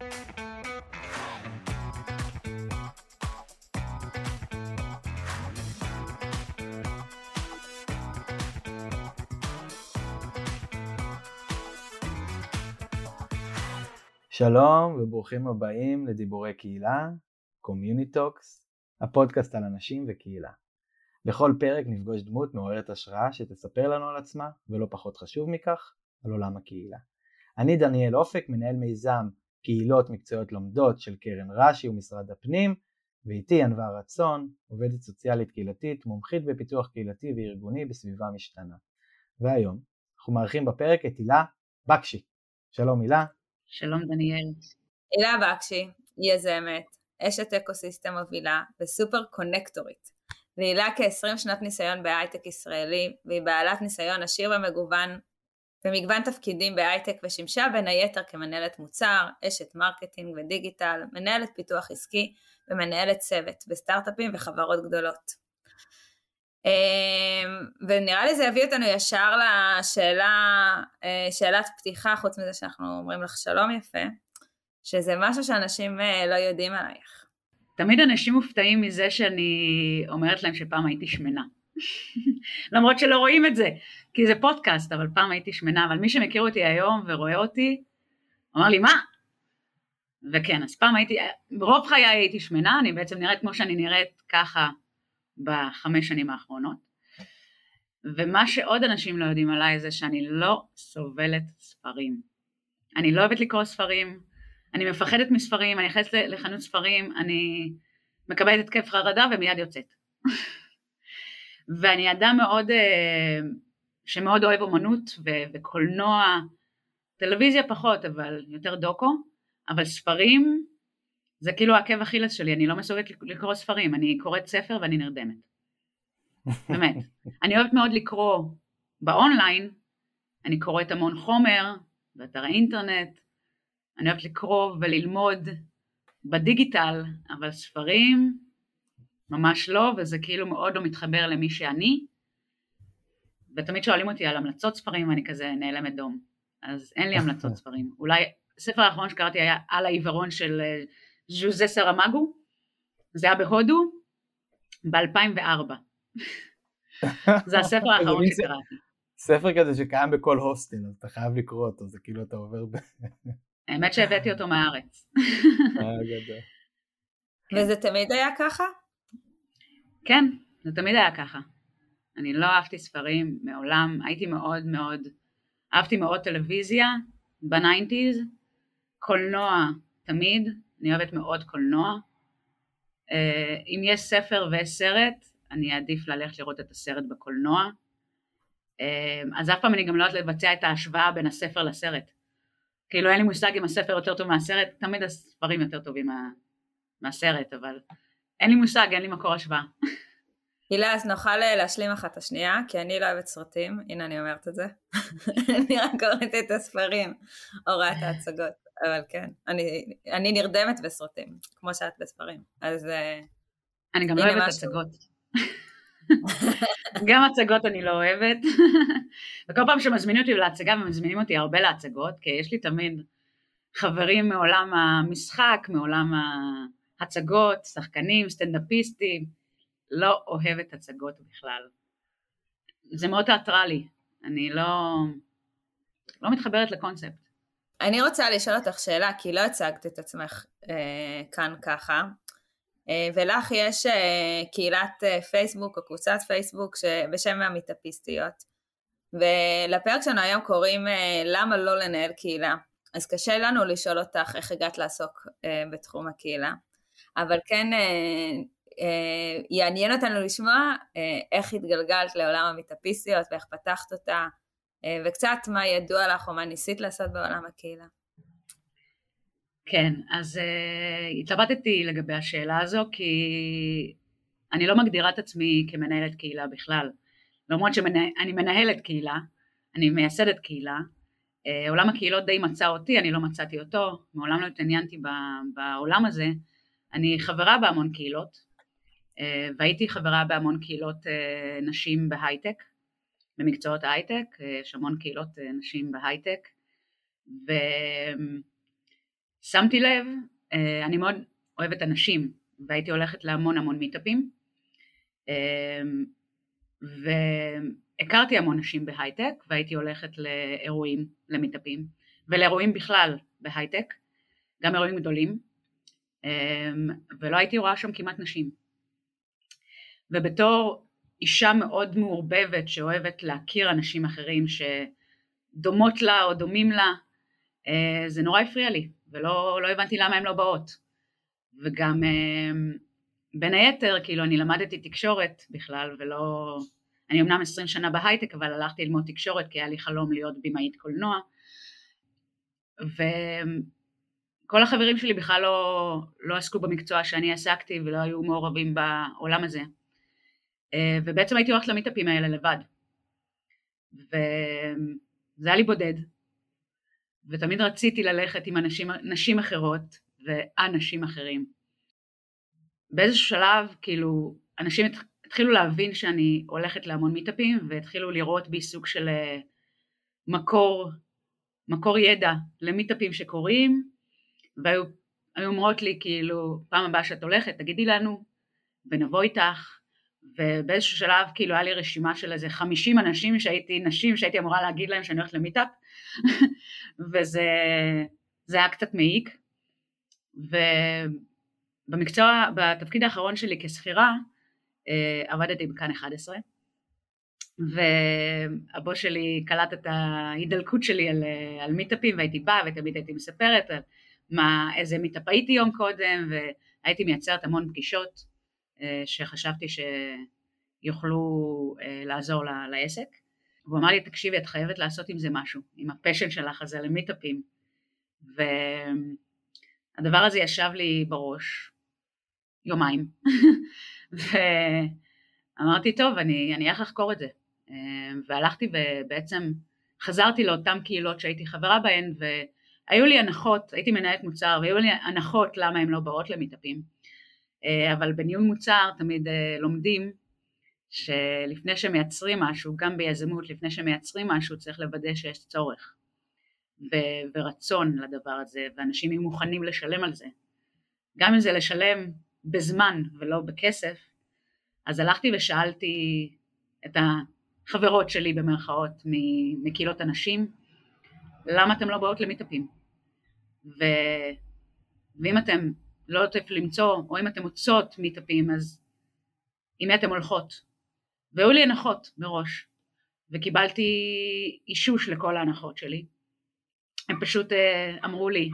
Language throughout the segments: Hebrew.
שלום וברוכים הבאים לדיבורי קהילה, Community הפודקאסט על אנשים וקהילה. בכל פרק נפגוש דמות מעוררת השראה שתספר לנו על עצמה, ולא פחות חשוב מכך, על עולם הקהילה. אני דניאל אופק, מנהל מיזם קהילות מקצועיות לומדות של קרן רש"י ומשרד הפנים, ואיתי ענווה רצון, עובדת סוציאלית קהילתית, מומחית בפיתוח קהילתי וארגוני בסביבה משתנה. והיום אנחנו מארחים בפרק את הילה בקשי. שלום הילה. שלום דניאל. הילה בקשי, יזמת, אשת אקוסיסטם מובילה וסופר קונקטורית. והילה כ-20 שנות ניסיון בהייטק ישראלי, והיא בעלת ניסיון עשיר ומגוון במגוון תפקידים בהייטק ושימשה בין היתר כמנהלת מוצר, אשת marketing ודיגיטל, מנהלת פיתוח עסקי ומנהלת צוות בסטארט-אפים וחברות גדולות. אמ, ונראה לי זה יביא אותנו ישר לשאלה, אה, שאלת פתיחה, חוץ מזה שאנחנו אומרים לך שלום יפה, שזה משהו שאנשים אה, לא יודעים עלייך. תמיד אנשים מופתעים מזה שאני אומרת להם שפעם הייתי שמנה. למרות שלא רואים את זה, כי זה פודקאסט, אבל פעם הייתי שמנה, אבל מי שמכיר אותי היום ורואה אותי, אמר לי, מה? וכן, אז פעם הייתי, רוב חיי הייתי שמנה, אני בעצם נראית כמו שאני נראית ככה בחמש שנים האחרונות. ומה שעוד אנשים לא יודעים עליי זה שאני לא סובלת ספרים. אני לא אוהבת לקרוא ספרים, אני מפחדת מספרים, אני נכנסת לחנות ספרים, אני מקבלת התקף חרדה ומיד יוצאת. ואני אדם מאוד, אה, שמאוד אוהב אומנות וקולנוע, טלוויזיה פחות, אבל יותר דוקו, אבל ספרים זה כאילו העקב אכילס שלי, אני לא מסוגלת לקרוא ספרים, אני קוראת ספר ואני נרדמת. באמת. אני אוהבת מאוד לקרוא באונליין, אני קוראת המון חומר באתר האינטרנט, אני אוהבת לקרוא וללמוד בדיגיטל, אבל ספרים ממש לא, וזה כאילו מאוד לא מתחבר למי שאני. ותמיד שואלים אותי על המלצות ספרים, ואני כזה נעלמת דום. אז אין לי המלצות ספרים. אולי, הספר האחרון שקראתי היה על העיוורון של אה, ז'וזה סרמגו, זה היה בהודו ב-2004. זה הספר האחרון שקראתי. ספר כזה שקיים בכל הוסטל, אז אתה חייב לקרוא אותו, זה כאילו אתה עובר ב... האמת שהבאתי אותו מהארץ. וזה תמיד היה ככה? כן, זה תמיד היה ככה. אני לא אהבתי ספרים מעולם, הייתי מאוד מאוד, אהבתי מאוד טלוויזיה ב nineties, קולנוע תמיד, אני אוהבת מאוד קולנוע. אה, אם יש ספר ויש סרט, אני אעדיף ללכת לראות את הסרט בקולנוע. אה, אז אף פעם אני גם לא יודעת לבצע את ההשוואה בין הספר לסרט. כאילו אין לי מושג אם הספר יותר טוב מהסרט, תמיד הספרים יותר טובים מה, מהסרט, אבל אין לי מושג, אין לי מקור השוואה. הילה, אז נוכל אה, להשלים אחת את השנייה, כי אני לא אוהבת סרטים, הנה אני אומרת את זה. אני רק קוראת את הספרים, או רואה את ההצגות, אבל כן, אני, אני נרדמת בסרטים, כמו שאת בספרים, אז... אה, אני גם לא אוהבת. הצגות. גם הצגות אני לא אוהבת, וכל פעם שמזמינים אותי להצגה ומזמינים אותי הרבה להצגות, כי יש לי תמיד חברים מעולם המשחק, מעולם ההצגות, שחקנים, סטנדאפיסטים, לא אוהבת הצגות בכלל. זה מאוד תיאטרלי, אני לא, לא מתחברת לקונספט. אני רוצה לשאול אותך שאלה, כי לא הצגת את עצמך אה, כאן ככה. אה, ולך יש אה, קהילת אה, פייסבוק או קבוצת פייסבוק בשם המיטאפיסטיות ולפרק שלנו היום קוראים למה לא לנהל קהילה אז קשה לנו לשאול אותך איך הגעת לעסוק בתחום הקהילה אבל כן יעניין אותנו לשמוע איך התגלגלת לעולם המיטאפיסטיות ואיך פתחת אותה וקצת מה ידוע לך או מה ניסית לעשות בעולם הקהילה כן, אז uh, התלבטתי לגבי השאלה הזו כי אני לא מגדירה את עצמי כמנהלת קהילה בכלל. למרות שאני מנהלת קהילה, אני מייסדת קהילה, uh, עולם הקהילות די מצא אותי, אני לא מצאתי אותו, מעולם לא התעניינתי בעולם הזה. אני חברה בהמון קהילות, uh, והייתי חברה בהמון קהילות uh, נשים בהייטק, במקצועות ההייטק, יש המון קהילות נשים בהייטק, ו... שמתי לב, אה, אני מאוד אוהבת אנשים והייתי הולכת להמון המון מיטאפים והכרתי המון נשים בהייטק והייתי הולכת לאירועים, למיטאפים ולאירועים בכלל בהייטק, גם אירועים גדולים ולא הייתי רואה שם כמעט נשים ובתור אישה מאוד מעורבבת שאוהבת להכיר אנשים אחרים שדומות לה או דומים לה, אה, זה נורא הפריע לי ולא לא הבנתי למה הן לא באות. וגם אה, בין היתר, כאילו אני למדתי תקשורת בכלל ולא, אני אמנם עשרים שנה בהייטק אבל הלכתי ללמוד תקשורת כי היה לי חלום להיות במאית קולנוע וכל החברים שלי בכלל לא, לא עסקו במקצוע שאני עסקתי ולא היו מעורבים בעולם הזה. אה, ובעצם הייתי הולכת למיטאפים האלה לבד. וזה היה לי בודד. ותמיד רציתי ללכת עם אנשים, נשים אחרות ואנשים אחרים. באיזשהו שלב כאילו אנשים התחילו להבין שאני הולכת להמון מיטאפים והתחילו לראות בי סוג של אה, מקור, מקור ידע למיטאפים שקורים והיו אומרות לי כאילו פעם הבאה שאת הולכת תגידי לנו ונבוא איתך. ובאיזשהו שלב כאילו היה לי רשימה של איזה חמישים אנשים שהייתי, נשים שהייתי אמורה להגיד להם שאני הולכת למיטאפ. וזה היה קצת מעיק. ובמקצוע, בתפקיד האחרון שלי כשכירה אה, עבדתי בכאן 11 והבוס שלי קלט את ההידלקות שלי על, על מיטאפים והייתי באה ותמיד הייתי מספרת על מה, איזה מיטאפ הייתי יום קודם והייתי מייצרת המון פגישות אה, שחשבתי שיוכלו אה, לעזור לעסק. הוא אמר לי תקשיבי את חייבת לעשות עם זה משהו, עם ה passion שלך הזה למיטאפים. והדבר הזה ישב לי בראש יומיים. ואמרתי טוב אני, אלך לחקור את זה. אה, והלכתי ובעצם חזרתי לאותן קהילות שהייתי חברה בהן והיו לי הנחות, הייתי מנהלת מוצר והיו לי הנחות למה הן לא באות למיטאפים אה, אבל בניהול מוצר תמיד אה, לומדים שלפני שמייצרים משהו, גם ביזמות, לפני שמייצרים משהו צריך לוודא שיש צורך ורצון לדבר הזה, ואנשים יהיו מוכנים לשלם על זה. גם אם זה לשלם בזמן ולא בכסף, אז הלכתי ושאלתי את החברות שלי במרכאות מקהילות הנשים, למה אתם לא באות למיטאפים? ו... ואם אתם לא יודעת למצוא, או אם אתם מוצאות מיטאפים, אז עם מי אתן הולכות? והיו לי הנחות מראש, וקיבלתי אישוש לכל ההנחות שלי. הם פשוט אה, אמרו לי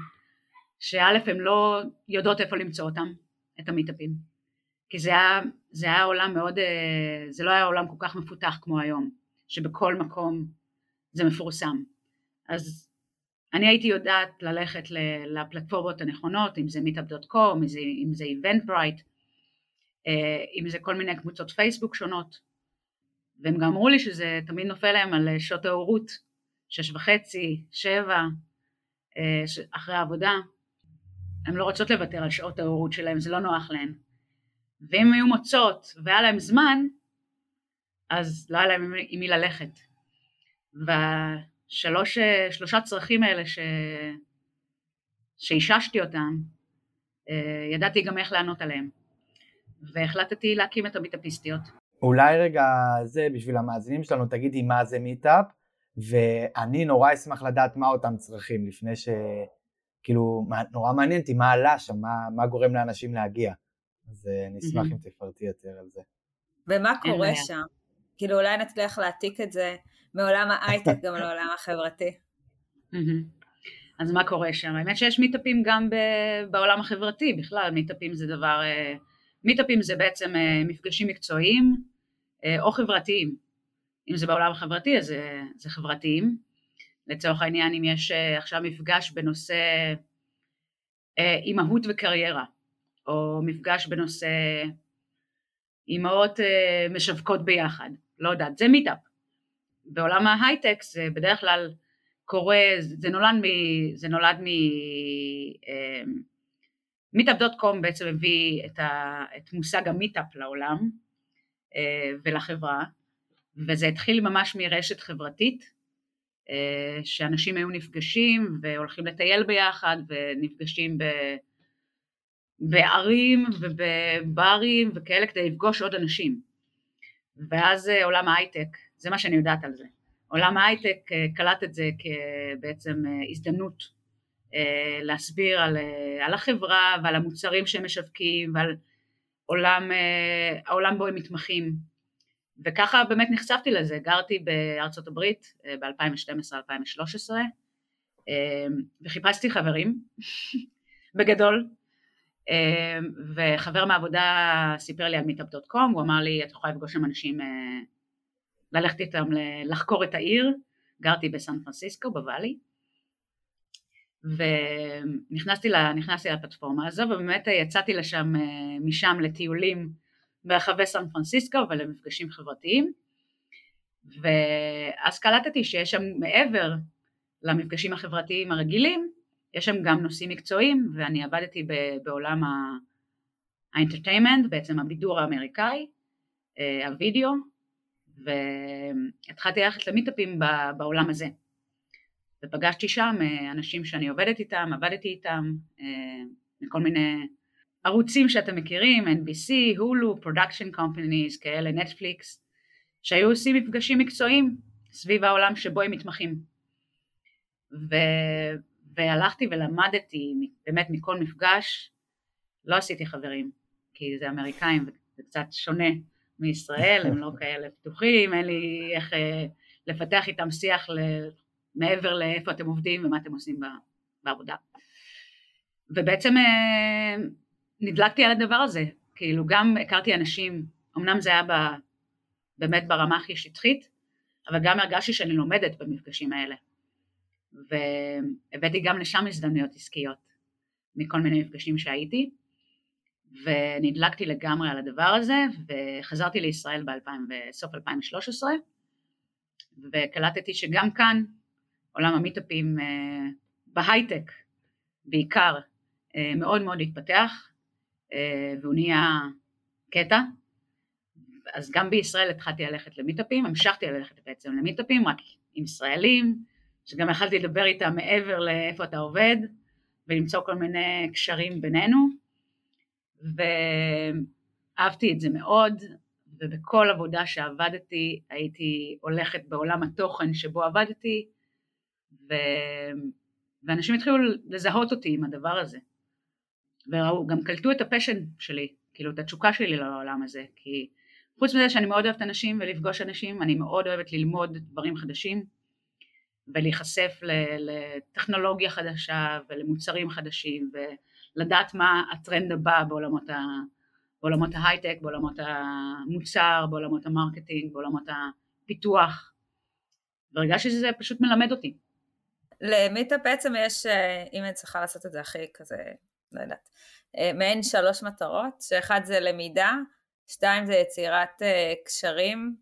שא' הן לא יודעות איפה למצוא אותם, את המיטאפים, כי זה היה, זה היה עולם מאוד, אה, זה לא היה עולם כל כך מפותח כמו היום, שבכל מקום זה מפורסם. אז אני הייתי יודעת ללכת לפלטפורמות הנכונות, אם זה meetup.com, אם זה eventbrite, אה, אם זה כל מיני קבוצות פייסבוק שונות, והם גם אמרו לי שזה תמיד נופל להם על שעות ההורות, שש וחצי, שבע, אה, אחרי העבודה, הן לא רוצות לוותר על שעות ההורות שלהם, זה לא נוח להן. ואם היו מוצאות והיה להם זמן, אז לא היה להם עם מי ללכת. שלוש, אה, שלושה צרכים האלה ש... שאיששתי אותם, אה, ידעתי גם איך לענות עליהם. והחלטתי להקים את המיטאפיסטיות. אולי רגע זה בשביל המאזינים שלנו תגידי מה זה מיטאפ ואני נורא אשמח לדעת מה אותם צרכים לפני ש... כאילו נורא מעניין אותי מה עלה שם, מה, מה גורם לאנשים להגיע. אז אה, אני אשמח אם תפרטי יותר על זה. ומה קורה שם? כאילו אולי נצליח להעתיק את זה מעולם ההייטק גם לעולם החברתי. אז מה קורה שם? האמת שיש מיטאפים גם בעולם החברתי בכלל, מיטאפים זה דבר, אה, מיטאפים זה בעצם אה, מפגשים מקצועיים אה, או חברתיים. אם זה בעולם החברתי אז זה, זה חברתיים. לצורך העניין אם יש עכשיו מפגש בנושא אימהות וקריירה, או מפגש בנושא אימהות משווקות ביחד, לא יודעת, זה מיטאפ. בעולם ההייטק זה בדרך כלל קורה, זה נולד מ... זה נולד מ... Meetup.com אמ, בעצם הביא את, ה, את מושג המיטאפ לעולם אה, ולחברה וזה התחיל ממש מרשת חברתית שאנשים היו נפגשים והולכים לטייל ביחד ונפגשים ב... בערים ובברים וכאלה כדי לפגוש עוד אנשים. ואז עולם ההייטק, זה מה שאני יודעת על זה. עולם ההייטק קלט את זה כבעצם הזדמנות להסביר על, על החברה ועל המוצרים שהם משווקים ועל עולם, העולם בו הם מתמחים. וככה באמת נחשפתי לזה, גרתי בארצות הברית ב-2012-2013 וחיפשתי חברים בגדול. וחבר מהעבודה סיפר לי על meetup.com, הוא אמר לי את יכולה לפגוש עם אנשים, ללכת איתם לחקור את העיר, גרתי בסן פרנסיסקו בוואלי. ונכנסתי לפלטפורמה הזו ובאמת יצאתי לשם, משם לטיולים ברחבי סן פרנסיסקו ולמפגשים חברתיים. ואז קלטתי שיש שם מעבר למפגשים החברתיים הרגילים יש שם גם נושאים מקצועיים ואני עבדתי בעולם ה entertainment בעצם הבידור האמריקאי אה, הווידאו והתחלתי ללכת למיטאפים בעולם הזה. ופגשתי שם אה, אנשים שאני עובדת איתם, עבדתי איתם אה, מכל מיני ערוצים שאתם מכירים, NBC, הולו, production companies, כאלה, נטפליקס, שהיו עושים מפגשים מקצועיים סביב העולם שבו הם מתמחים. ו... והלכתי ולמדתי באמת מכל מפגש, לא עשיתי חברים, כי זה אמריקאים וזה קצת שונה מישראל, הם לא כאלה פתוחים, אין לי איך אה, לפתח איתם שיח. מעבר לאיפה אתם עובדים ומה אתם עושים בעבודה. ובעצם אה, נדלקתי על הדבר הזה, כאילו גם הכרתי אנשים, אמנם זה היה ב, באמת ברמה הכי שטחית, אבל גם הרגשתי שאני לומדת במפגשים האלה. והבאתי גם לשם הזדמנויות עסקיות מכל מיני מפגשים שהייתי, ונדלקתי לגמרי על הדבר הזה, וחזרתי לישראל בסוף 2013, וקלטתי שגם כאן עולם המיטאפים אה, בהייטק בעיקר אה, מאוד מאוד התפתח, אה, והוא נהיה קטע. אז גם בישראל התחלתי ללכת למיטאפים, המשכתי ללכת בעצם למיטאפים רק עם ישראלים, שגם יכלתי לדבר איתם מעבר לאיפה אתה עובד, ולמצוא כל מיני קשרים בינינו, ואהבתי את זה מאוד, ובכל עבודה שעבדתי הייתי הולכת בעולם התוכן שבו עבדתי, ו... ואנשים התחילו לזהות אותי עם הדבר הזה. וראו, גם קלטו את ה passion שלי, כאילו את התשוקה שלי לעולם הזה, כי חוץ מזה שאני מאוד אוהבת אנשים ולפגוש אנשים, אני מאוד אוהבת ללמוד דברים חדשים ולהיחשף לטכנולוגיה חדשה ולמוצרים חדשים ולדעת מה הטרנד הבא בעולמות, ה, בעולמות ההייטק, בעולמות המוצר, בעולמות ה marketing, בעולמות הפיתוח והרגשתי שזה פשוט מלמד אותי. למיטאפ בעצם יש, אה, אם אני צריכה לעשות את זה הכי כזה לא יודעת, אה, מעין שלוש מטרות, שאחד זה למידה, שתיים זה יצירת אה, קשרים,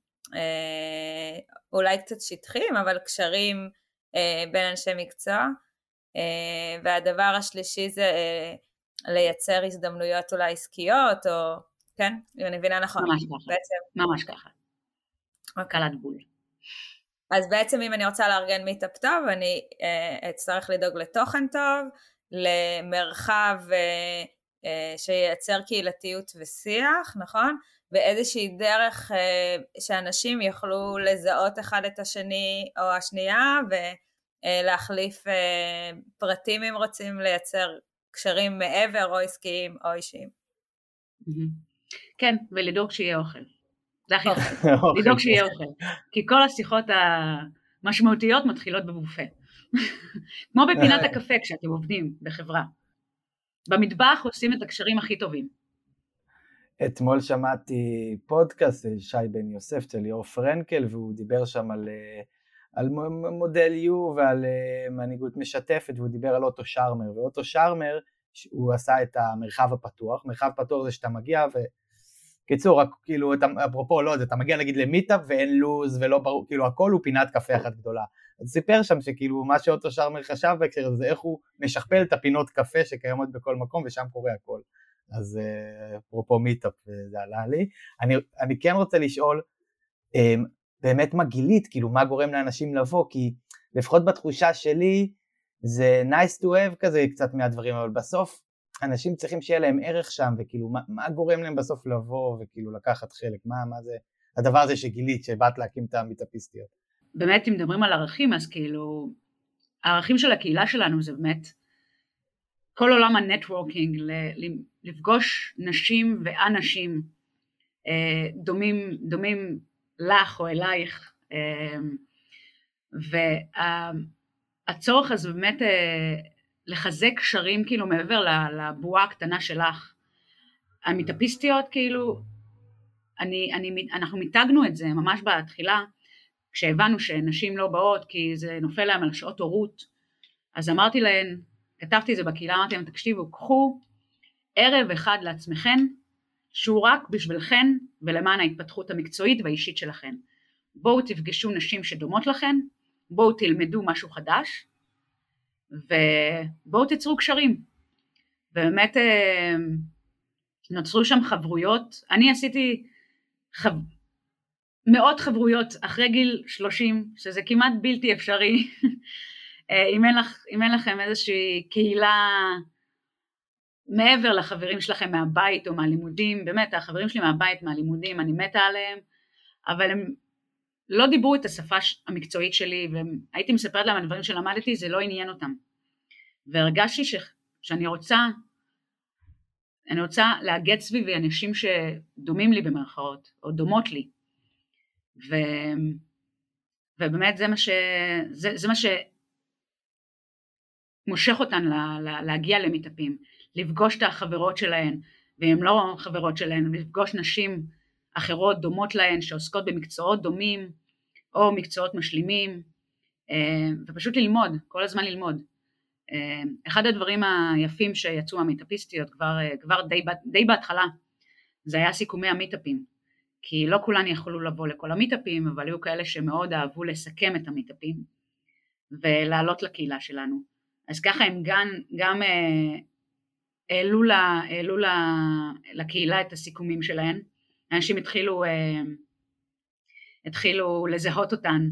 אולי קצת שטחיים, אבל קשרים בין אנשי מקצוע, והדבר השלישי זה לייצר הזדמנויות אולי עסקיות, או, כן, אם אני מבינה נכון. ממש ככה, בעצם. ממש ככה. קלת בול. אז בעצם אם אני רוצה לארגן מיטאפ טוב, אני אצטרך לדאוג לתוכן טוב, למרחב אה, אה, שייצר קהילתיות ושיח, נכון? ואיזושהי דרך אה, שאנשים יוכלו לזהות אחד את השני או השנייה ולהחליף פרטים אם רוצים לייצר קשרים מעבר או עסקיים או אישיים. כן, ולדאוג שיהיה אוכל. זה הכי חשוב, לדאוג שיהיה אוכל. כי כל השיחות המשמעותיות מתחילות בבופה. כמו בפינת אה. הקפה כשאתם עובדים בחברה. במטבח עושים את הקשרים הכי טובים. אתמול שמעתי פודקאסט של שי בן יוסף של ליאור פרנקל והוא דיבר שם על, אה, על מודל U ועל אה, מנהיגות משתפת והוא דיבר על אוטו שרמר ואוטו שרמר הוא עשה את המרחב הפתוח, מרחב פתוח זה שאתה מגיע ו... קיצור, כאילו, אתה, אפרופו, לא, אתה מגיע נגיד למיטאפ ואין לוז ולא ברור, כאילו הכל הוא פינת קפה אחת גדולה. אז סיפר שם שכאילו מה שאוטו שרמר חשב בהקשר הזה, איך הוא משכפל את הפינות קפה שקיימות בכל מקום ושם קורה הכל. אז אה, אפרופו מיטאפ זה עלה לי. אני, אני כן רוצה לשאול, אמ, באמת מה גילית, כאילו מה גורם לאנשים לבוא, כי לפחות בתחושה שלי, זה nice to have כזה קצת מהדברים, אבל בסוף אנשים צריכים שיהיה להם ערך שם, וכאילו מה, מה גורם להם בסוף לבוא וכאילו לקחת חלק, מה, מה זה? הדבר הזה שגילית, שבאת להקים את המיטאפיסטיות. באמת, אם מדברים על ערכים, אז כאילו, הערכים של הקהילה שלנו זה באמת כל עולם הנטוורקינג, לפגוש נשים ואנשים אה, דומים, דומים לך או אלייך, אה, והצורך הזה באמת אה, לחזק קשרים כאילו מעבר לבועה הקטנה שלך. המיטאפיסטיות כאילו, אני, אני, אנחנו מיתגנו את זה ממש בתחילה, כשהבנו שנשים לא באות כי זה נופל להם על שעות הורות, אז אמרתי להן, כתבתי את זה בקהילה, אמרתי להם, תקשיבו, קחו ערב אחד לעצמכן, שהוא רק בשבילכן ולמען ההתפתחות המקצועית והאישית שלכן. בואו תפגשו נשים שדומות לכן, בואו תלמדו משהו חדש, ובואו תיצרו קשרים. ובאמת אה, נוצרו שם חברויות, אני עשיתי חב... מאות חברויות אחרי גיל 30, שזה כמעט בלתי אפשרי, אה, אם, אין לך, אם אין לכם איזושהי קהילה מעבר לחברים שלכם מהבית או מהלימודים, באמת החברים שלי מהבית, מהלימודים, אני מתה עליהם, אבל הם לא דיברו את השפה המקצועית שלי והייתי מספרת להם על דברים שלמדתי, זה לא עניין אותם. והרגשתי ש, שאני רוצה, אני רוצה לאגד סביבי אנשים שדומים לי במרכאות, או דומות לי. ו, ובאמת זה מה, ש, זה, זה מה שמושך אותן לה, לה, להגיע למיטפים, לפגוש את החברות שלהן, ואם לא חברות שלהן, לפגוש נשים אחרות דומות להן שעוסקות במקצועות דומים או מקצועות משלימים אה, ופשוט ללמוד, כל הזמן ללמוד. אה, אחד הדברים היפים שיצאו מהמיטאפיסטיות כבר, אה, כבר די, די בהתחלה זה היה סיכומי המיטאפים כי לא כולן יכלו לבוא לכל המיטאפים אבל היו כאלה שמאוד אהבו לסכם את המיטאפים ולעלות לקהילה שלנו אז ככה הם גם, גם העלו, לה, העלו לה, לקהילה את הסיכומים שלהם אנשים התחילו, אה, התחילו לזהות אותן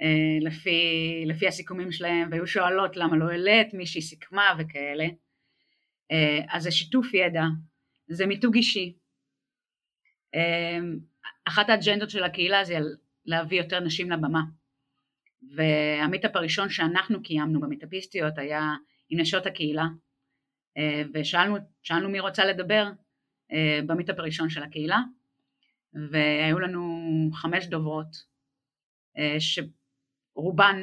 אה, לפי, לפי הסיכומים שלהם והיו שואלות למה לא העלית מישהי סיכמה וכאלה. אה, אז זה שיתוף ידע, זה מיתוג אישי. אחת האג'נדות של הקהילה זה להביא יותר נשים לבמה. והמיטאפ הראשון שאנחנו קיימנו במיטאפיסטיות היה עם נשות הקהילה ושאלנו מי רוצה לדבר במיטאפ הראשון של הקהילה והיו לנו חמש דוברות אה, שרובן,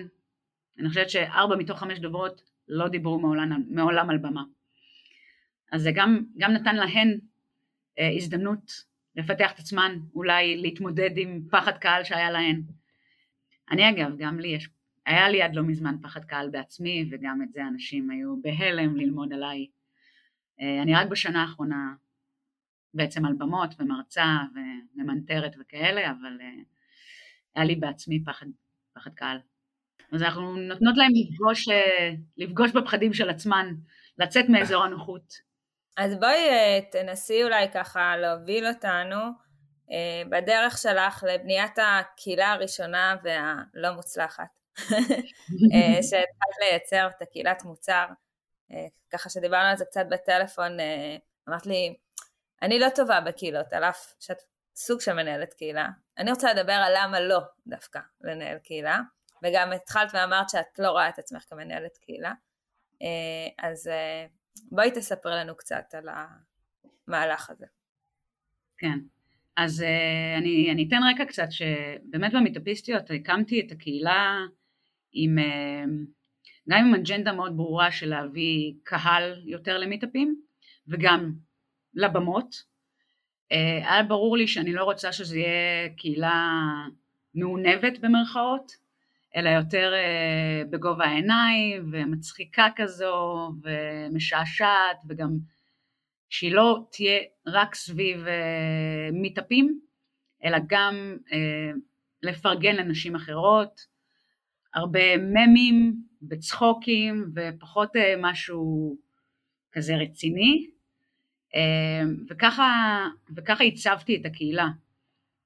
אני חושבת שארבע מתוך חמש דוברות לא דיברו מעולם, מעולם על במה. אז זה גם, גם נתן להן אה, הזדמנות לפתח את עצמן, אולי להתמודד עם פחד קהל שהיה להן. אני אגב, גם לי יש, היה לי עד לא מזמן פחד קהל בעצמי, וגם את זה אנשים היו בהלם ללמוד עליי. אה, אני רק בשנה האחרונה בעצם על במות ומרצה וממנטרת וכאלה, אבל uh, היה לי בעצמי פחד, פחד קהל. אז אנחנו נותנות להם לפגוש, uh, לפגוש בפחדים של עצמן, לצאת מאזור הנוחות. אז בואי תנסי אולי ככה להוביל אותנו בדרך שלך לבניית הקהילה הראשונה והלא מוצלחת. שהתחלת לייצר את הקהילת מוצר, ככה שדיברנו על זה קצת בטלפון, אמרת לי, אני לא טובה בקהילות, על אף שאת סוג של מנהלת קהילה. אני רוצה לדבר על למה לא דווקא לנהל קהילה, וגם התחלת ואמרת שאת לא רואה את עצמך כמנהלת קהילה. אה, אז אה, בואי תספר לנו קצת על המהלך הזה. כן, אז אה, אני, אני אתן רקע קצת, שבאמת במיטאפיסטיות הקמתי את הקהילה עם, גם עם אג'נדה מאוד ברורה של להביא קהל יותר למיטאפים, וגם לבמות. אה, היה ברור לי שאני לא רוצה שזה יהיה קהילה מעונבת במרכאות, אלא יותר אה, בגובה העיניים ומצחיקה כזו ומשעשעת וגם שהיא לא תהיה רק סביב אה, מיטאפים, אלא גם לפרגן לנשים אחרות, הרבה ממים וצחוקים ופחות משהו כזה רציני. אמ, וככה, וככה הצבתי את הקהילה.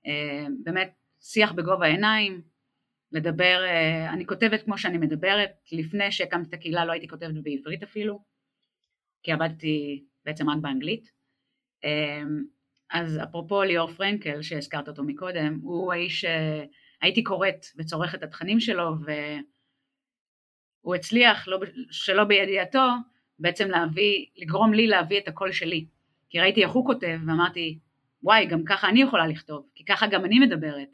אמ, באמת שיח בגובה העיניים, לדבר, אה, אני כותבת כמו שאני מדברת, לפני שהקמתי את הקהילה לא הייתי כותבת בעברית אפילו, כי עבדתי בעצם רק באנגלית. אז אפרופו ליאור פרנקל שהזכרת אותו מקודם, הוא האיש שהייתי קוראת וצורכת את התכנים שלו והוא הצליח לא, שלא בידיעתו בעצם להביא, לגרום לי להביא את הקול שלי. כי ראיתי איך הוא כותב ואמרתי וואי גם ככה אני יכולה לכתוב, כי ככה גם אני מדברת.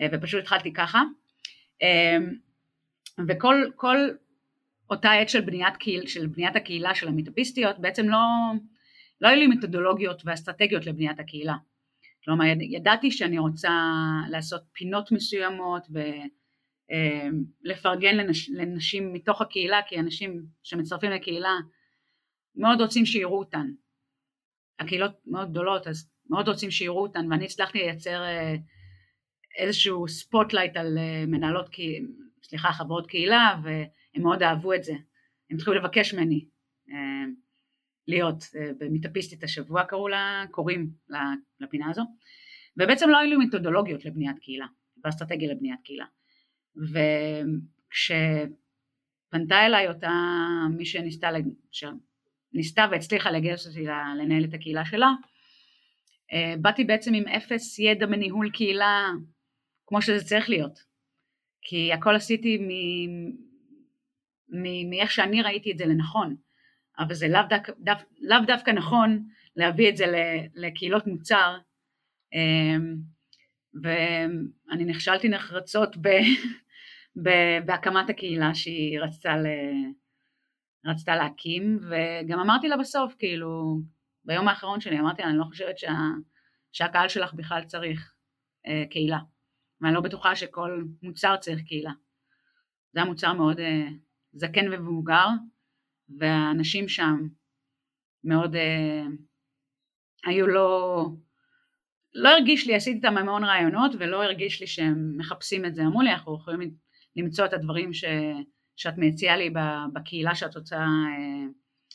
אה, ופשוט התחלתי ככה. אמ, וכל כל אותה עת של בניית, קהיל, של בניית הקהילה של המיטופיסטיות בעצם לא, לא היו לי מתודולוגיות ואסטרטגיות לבניית הקהילה. כלומר ידעתי שאני רוצה לעשות פינות מסוימות ולפרגן אמ, לנש, לנשים מתוך הקהילה כי אנשים שמצטרפים לקהילה מאוד רוצים שיראו אותן. הקהילות מאוד גדולות אז מאוד רוצים שיראו אותן ואני הצלחתי לייצר אה, איזשהו spotlight על אה, מנהלות, סליחה חברות קהילה והם מאוד אהבו את זה. הם התחילו לבקש ממני אה, להיות במיטאפיסטית השבוע קראו לה, קוראים לפינה הזו ובעצם לא היו לי מתודולוגיות לבניית קהילה ואסטרטגיה לבניית קהילה. וכשפנתה אליי אותה מי שניסתה, שניסתה והצליחה לגייס אותי לנהל את הקהילה שלה אה, באתי בעצם עם אפס ידע בניהול קהילה כמו שזה צריך להיות. כי הכל עשיתי מאיך שאני ראיתי את זה לנכון אבל זה לאו דווקא, דו, לאו דווקא נכון להביא את זה לקהילות מוצר. אמ, ואני נכשלתי נחרצות ב, ב, בהקמת הקהילה שהיא רצתה, ל, רצתה להקים וגם אמרתי לה בסוף כאילו ביום האחרון שלי אמרתי לה אני לא חושבת שה, שהקהל שלך בכלל צריך אה, קהילה. ואני לא בטוחה שכל מוצר צריך קהילה. זה היה מוצר מאוד אה, זקן ומבוגר והאנשים שם מאוד אה, היו לא לא הרגיש לי, עשיתי איתם המון רעיונות ולא הרגיש לי שהם מחפשים את זה, אמרו לי אנחנו יכולים למצוא את הדברים ש, שאת מציעה לי בקהילה שאת רוצה אה,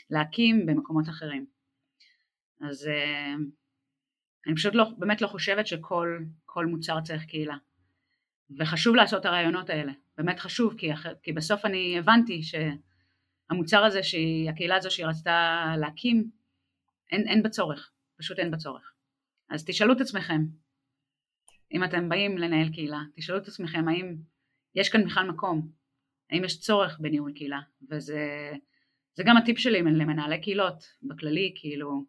להקים במקומות אחרים. אז אה, אני פשוט לא, באמת לא חושבת שכל מוצר צריך קהילה. וחשוב לעשות את הרעיונות האלה, באמת חשוב כי, כי בסוף אני הבנתי ש... המוצר הזה הקהילה הזו שהיא רצתה להקים, אין, אין בצורך, פשוט אין בצורך. אז תשאלו את עצמכם, אם אתם באים לנהל קהילה, תשאלו את עצמכם האם יש כאן בכלל מקום, האם יש צורך בניהול קהילה, וזה זה גם הטיפ שלי למנהלי קהילות בכללי, כאילו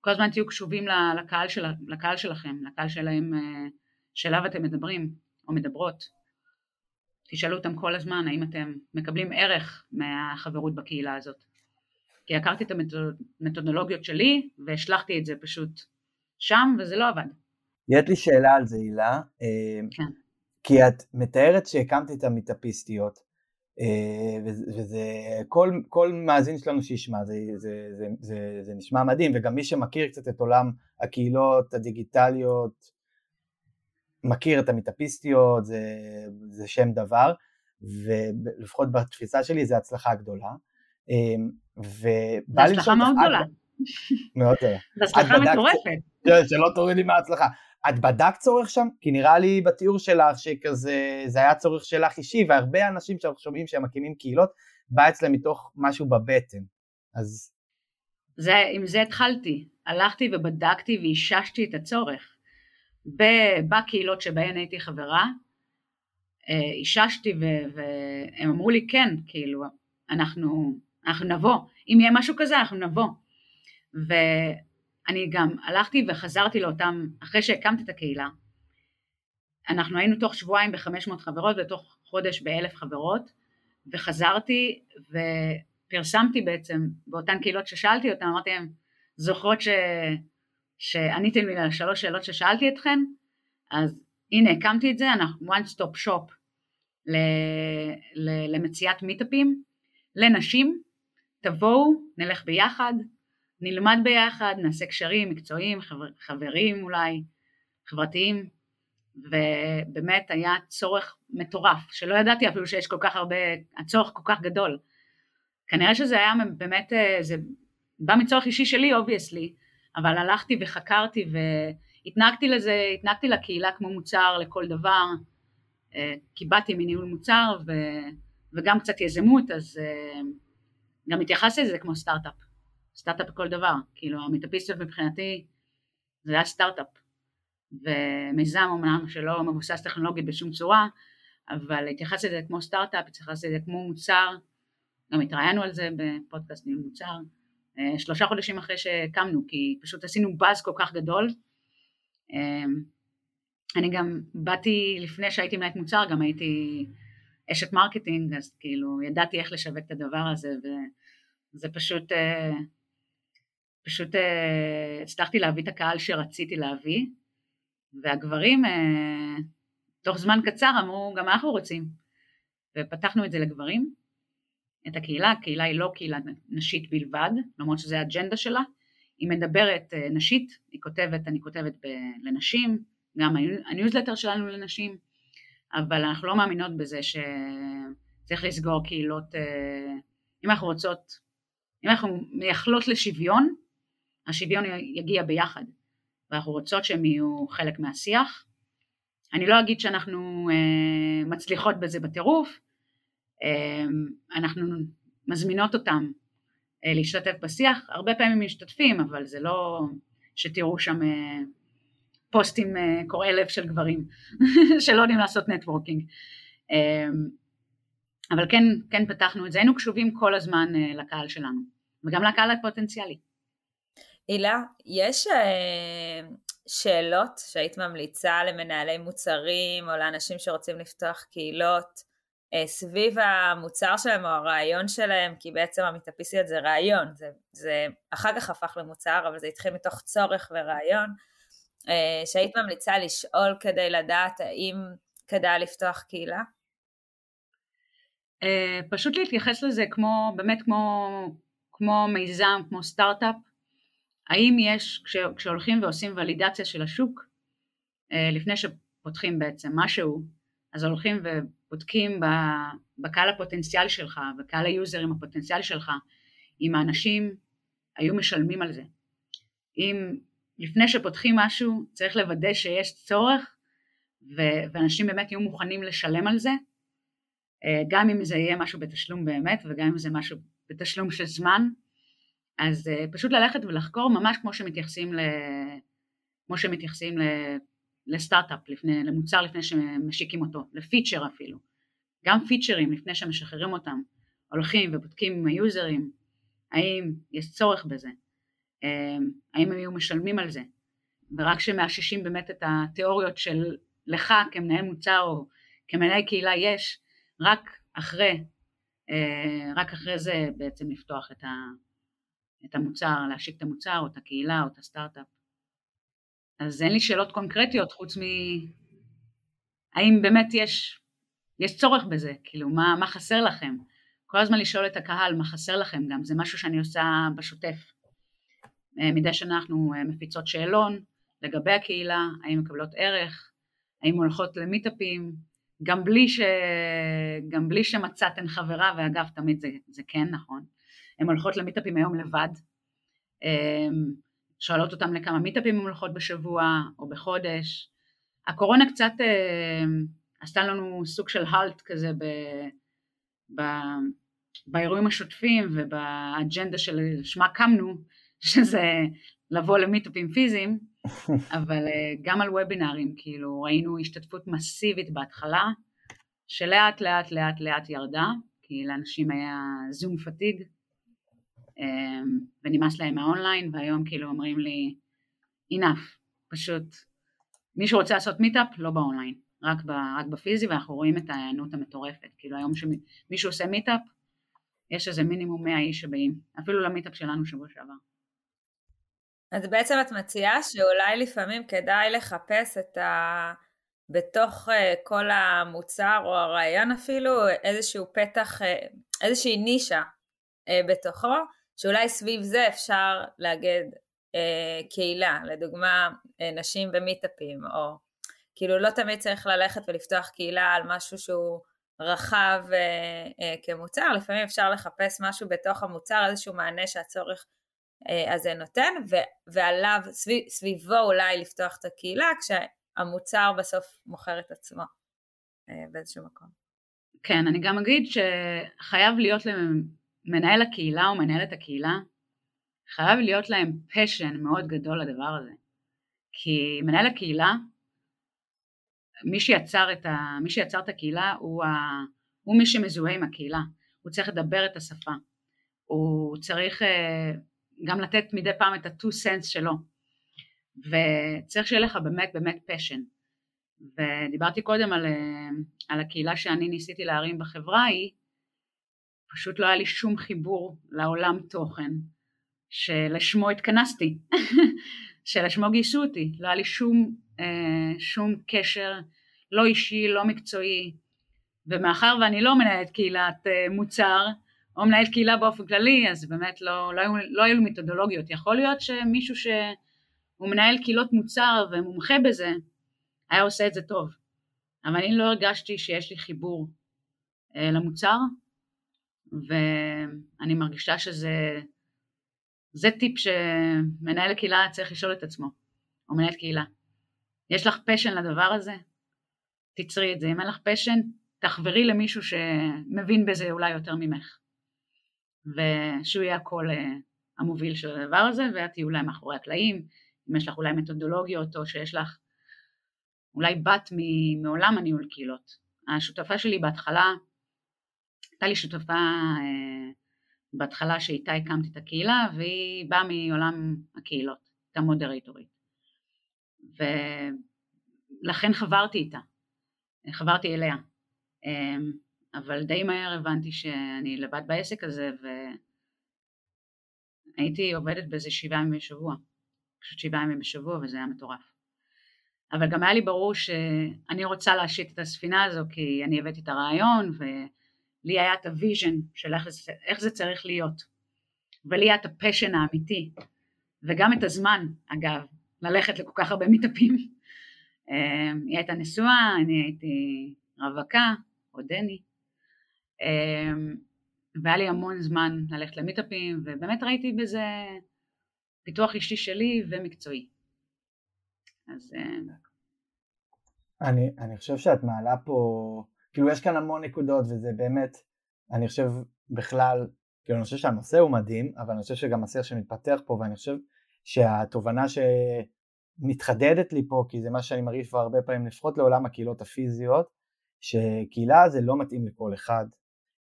כל הזמן תהיו קשובים לקהל, של, לקהל שלכם, לקהל שלהם, אה, שאליו אתם מדברים או מדברות. תשאלו אותם כל הזמן האם אתם מקבלים ערך מהחברות בקהילה הזאת. כי הכרתי את המתודולוגיות שלי והשלכתי את זה פשוט שם וזה לא עבד. יש לי שאלה על זה הילה. אה, כן. כי את מתארת שהקמת את המיטאפיסטיות אה, וזה כל, כל מאזין שלנו שישמע זה, זה, זה, זה, זה נשמע מדהים וגם מי שמכיר קצת את עולם הקהילות הדיגיטליות מכיר את המיטאפיסטיות, זה, זה שם דבר, ולפחות בתפיסה שלי זה הצלחה גדולה. אמ, ובא לי לשאול... מאוד גדולה. מאוד גדולה. זו הצלחה מטורפת. שלא תוריד לי מההצלחה. את בדקת צורך שם? כי נראה לי בתיאור שלך שכזה, זה היה צורך שלך אישי, והרבה אנשים שאנחנו שומעים שהם מקימים קהילות, בא אצלם מתוך משהו בבטן. אז... זה, עם זה התחלתי. הלכתי ובדקתי ואיששתי את הצורך. בקהילות שבהן הייתי חברה, אה, איששתי והם אמרו לי כן, כאילו, אנחנו, אנחנו נבוא, אם יהיה משהו כזה אנחנו נבוא. ואני גם הלכתי וחזרתי לאותם, אחרי שהקמתי את הקהילה, אנחנו היינו תוך שבועיים ב-500 חברות ותוך חודש ב-1,000 חברות, וחזרתי ופרסמתי בעצם באותן קהילות ששאלתי אותן, אמרתי להם, זוכרות ש... שעניתם לי על שלוש שאלות ששאלתי אתכן, אז הנה הקמתי את זה, אנחנו one stop shop למציאת מיטאפים לנשים, תבואו, נלך ביחד, נלמד ביחד, נעשה קשרים מקצועיים, חבר, חברים אולי, חברתיים, ובאמת היה צורך מטורף, שלא ידעתי אפילו שיש כל כך הרבה, הצורך כל כך גדול. כנראה שזה היה באמת, אה, זה בא מצורך אישי שלי obviously, אבל הלכתי וחקרתי והתנהגתי לזה, התנהגתי לקהילה כמו מוצר לכל דבר, כי באתי מניהול מוצר ו, וגם קצת יזמות, אז גם התייחסתי לזה כמו סטארט-אפ. סטארט-אפ בכל דבר, כאילו המיטאפיסטיות מבחינתי זה היה סטארט-אפ. ומיזם אמנם שלא מבוסס טכנולוגית בשום צורה, אבל התייחסתי לזה כמו סטארט-אפ, התייחסתי לזה כמו מוצר, גם התראיינו על זה בפודקאסט ניהול מוצר, אה, שלושה חודשים אחרי שהקמנו, כי פשוט עשינו באז כל כך גדול. אה, אני גם באתי, לפני שהייתי מנהלת מוצר, גם הייתי אשת marketing, אז כאילו ידעתי איך לשווק את הדבר הזה, וזה פשוט, אה, פשוט הצלחתי להביא את הקהל שרציתי להביא, והגברים תוך זמן קצר אמרו גם אנחנו רוצים, ופתחנו את זה לגברים, את הקהילה, הקהילה היא לא קהילה נשית בלבד, למרות שזה האג'נדה שלה, היא מדברת אה, נשית, היא כותבת, אני כותבת ב- לנשים, גם הניוזלטר שלנו לנשים, אבל אנחנו לא מאמינות בזה שצריך לסגור קהילות, אה, אם אנחנו רוצות, אם אנחנו מייחלות לשוויון, השוויון יגיע ביחד, ואנחנו רוצות שהם יהיו חלק מהשיח. אני לא אגיד שאנחנו אה, מצליחות בזה בטירוף, אנחנו מזמינות אותם אה, להשתתף בשיח, הרבה פעמים משתתפים אבל זה לא שתראו שם אה, פוסטים אה, קורעי לב של גברים שלא יודעים לעשות נטוורקינג. אמ, אבל כן, כן פתחנו את זה, היינו קשובים כל הזמן לקהל שלנו וגם לקהל הפוטנציאלי. הילה, יש שאלות שהיית ממליצה למנהלי מוצרים או לאנשים שרוצים לפתוח קהילות סביב המוצר שלהם או הרעיון שלהם, כי בעצם המיטאפיסיות זה רעיון, זה, זה אחר כך הפך למוצר, אבל זה התחיל מתוך צורך ורעיון, אה, שהיית ממליצה לשאול כדי לדעת האם כדאי לפתוח קהילה? אה, פשוט להתייחס לזה כמו, באמת כמו, כמו מיזם, כמו סטארט-אפ, האם יש, כש, כשהולכים ועושים ולידציה של השוק, לפני שפותחים בעצם משהו, אז הולכים בודקים בקהל הפוטנציאלי שלך, בקהל היוזרים הפוטנציאלי שלך, אם האנשים היו משלמים על זה. אם לפני שפותחים משהו צריך לוודא שיש צורך ואנשים באמת יהיו מוכנים לשלם על זה, אה, גם אם זה יהיה משהו בתשלום באמת וגם אם זה משהו בתשלום של זמן, אז אה, פשוט ללכת ולחקור ממש כמו שמתייחסים, ל... כמו שמתייחסים לסטארט-אפ, לפני, למוצר לפני שמשיקים אותו, לפיצ'ר אפילו. גם פיצ'רים לפני שמשחררים אותם, הולכים ובודקים עם היוזרים, האם יש צורך בזה, אמ, האם הם יהיו משלמים על זה, ורק כשמאששים באמת את התיאוריות של לך כמנהל מוצר או כמנהל קהילה יש, רק אחרי, אה, רק אחרי זה בעצם לפתוח את המוצר, להשיק את המוצר או את הקהילה או את הסטארט-אפ. אז אין לי שאלות קונקרטיות חוץ מ... האם באמת יש, יש צורך בזה, כאילו מה, מה חסר לכם? כל הזמן לשאול את הקהל מה חסר לכם גם, זה משהו שאני עושה בשוטף. אה, מדי שנה אנחנו אה, מפיצות שאלון לגבי הקהילה, האם מקבלות ערך, האם הולכות למיטאפים, גם ש... גם בלי שמצאתן חברה, ואגב תמיד זה, זה כן נכון, הן הולכות למיטאפים היום לבד, אה, שואלות אותם לכמה מיטאפים הן הולכות בשבוע או בחודש. הקורונה קצת אה, עשתה לנו סוג של האלט כזה ב, ב, באירועים השוטפים ובאג'נדה של שמה קמנו, שזה לבוא למיטאפים פיזיים, אבל אה, גם על וובינארים, כאילו ראינו השתתפות מסיבית בהתחלה, שלאט לאט לאט לאט ירדה, כי לאנשים היה זום פתיג, ונמאס להם מהאונליין והיום כאילו אומרים לי enough. פשוט מי שרוצה לעשות מיטאפ לא באונליין רק, ב, רק בפיזי ואנחנו רואים את ההיענות המטורפת. כאילו היום שמישהו עושה מיטאפ יש איזה מינימום 100 איש שבאים אפילו למיטאפ שלנו שבוע שעבר. אז בעצם את מציעה שאולי לפעמים כדאי לחפש את ה... בתוך אה, כל המוצר או הרעיון אפילו איזשהו פתח, אה, איזושהי נישה אה, בתוכו שאולי סביב זה אפשר לאגד אה, קהילה, לדוגמה אה, נשים במיטאפים, או כאילו לא תמיד צריך ללכת ולפתוח קהילה על משהו שהוא רחב אה, אה, כמוצר, לפעמים אפשר לחפש משהו בתוך המוצר, איזשהו מענה שהצורך אה, הזה נותן, ו, ועליו, סביב, סביבו אולי לפתוח את הקהילה, כשהמוצר בסוף מוכר את עצמו. אה, באיזשהו מקום. כן, אני גם אגיד שחייב להיות למנהל הקהילה או מנהלת הקהילה, חייב להיות להם פשן מאוד גדול לדבר הזה. כי מנהל הקהילה, מי שיצר את, ה, מי שיצר את הקהילה הוא, ה, הוא מי שמזוהה עם הקהילה, הוא צריך לדבר את השפה, הוא צריך אה, גם לתת מדי פעם את ה-two cents שלו, וצריך שיהיה לך באמת באמת פשן. ודיברתי קודם על, אה, על הקהילה שאני ניסיתי להרים בחברה ההיא, פשוט לא היה לי שום חיבור לעולם תוכן שלשמו התכנסתי, שלשמו גייסו אותי, לא היה לי שום, אה, שום קשר, לא אישי, לא מקצועי, ומאחר ואני לא מנהלת קהילת אה, מוצר, או מנהלת קהילה באופן כללי, אז באמת לא, לא, היו, לא היו מתודולוגיות. יכול להיות שמישהו שהוא מנהל קהילות מוצר ומומחה בזה, היה עושה את זה טוב. אבל אני לא הרגשתי שיש לי חיבור אה, למוצר, ואני מרגישה שזה זה טיפ שמנהל הקהילה צריך לשאול את עצמו, או מנהלת קהילה. יש לך פשן לדבר הזה? תצרי את זה. אם אין לך פשן, תחברי למישהו שמבין בזה אולי יותר ממך. ושהוא יהיה הקול אה, המוביל של הדבר הזה, ואת תהיו אולי מאחורי הקלעים, אם יש לך אולי מתודולוגיות, או שיש לך אולי בת מעולם הניהול קהילות. השותפה שלי בהתחלה, הייתה לי שותפה אה, בהתחלה שאיתה הקמתי את הקהילה, והיא באה מעולם הקהילות, הייתה מודרטורית. ולכן חברתי איתה, חברתי אליה. אה, אבל די מהר הבנתי שאני לבד בעסק הזה והייתי עובדת באיזה שבעה ימים בשבוע, פשוט שבעה ימים בשבוע וזה היה מטורף. אבל גם היה לי ברור שאני רוצה להשיט את הספינה הזו כי אני הבאתי את הרעיון ולי היה את ה vision של איך זה, איך זה צריך להיות. ולי היה את ה passion האמיתי. וגם את הזמן אגב ללכת לכל כך הרבה מיטאפים. אמ, היא הייתה נשואה, אני הייתי רווקה, עודני אמ, והיה לי המון זמן ללכת למיטאפים ובאמת ראיתי בזה פיתוח אישי שלי ומקצועי. אז אה, אני, אני חושב שאת מעלה פה, כאילו יש כאן המון נקודות וזה באמת, אני חושב בכלל, כאילו אני חושב שהנושא הוא מדהים, אבל אני חושב שגם השיח שמתפתח פה ואני חושב שהתובנה שמתחדדת לי פה, כי זה מה שאני מרגיש כבר הרבה פעמים, לפחות לעולם הקהילות הפיזיות, שקהילה זה לא מתאים לכל אחד,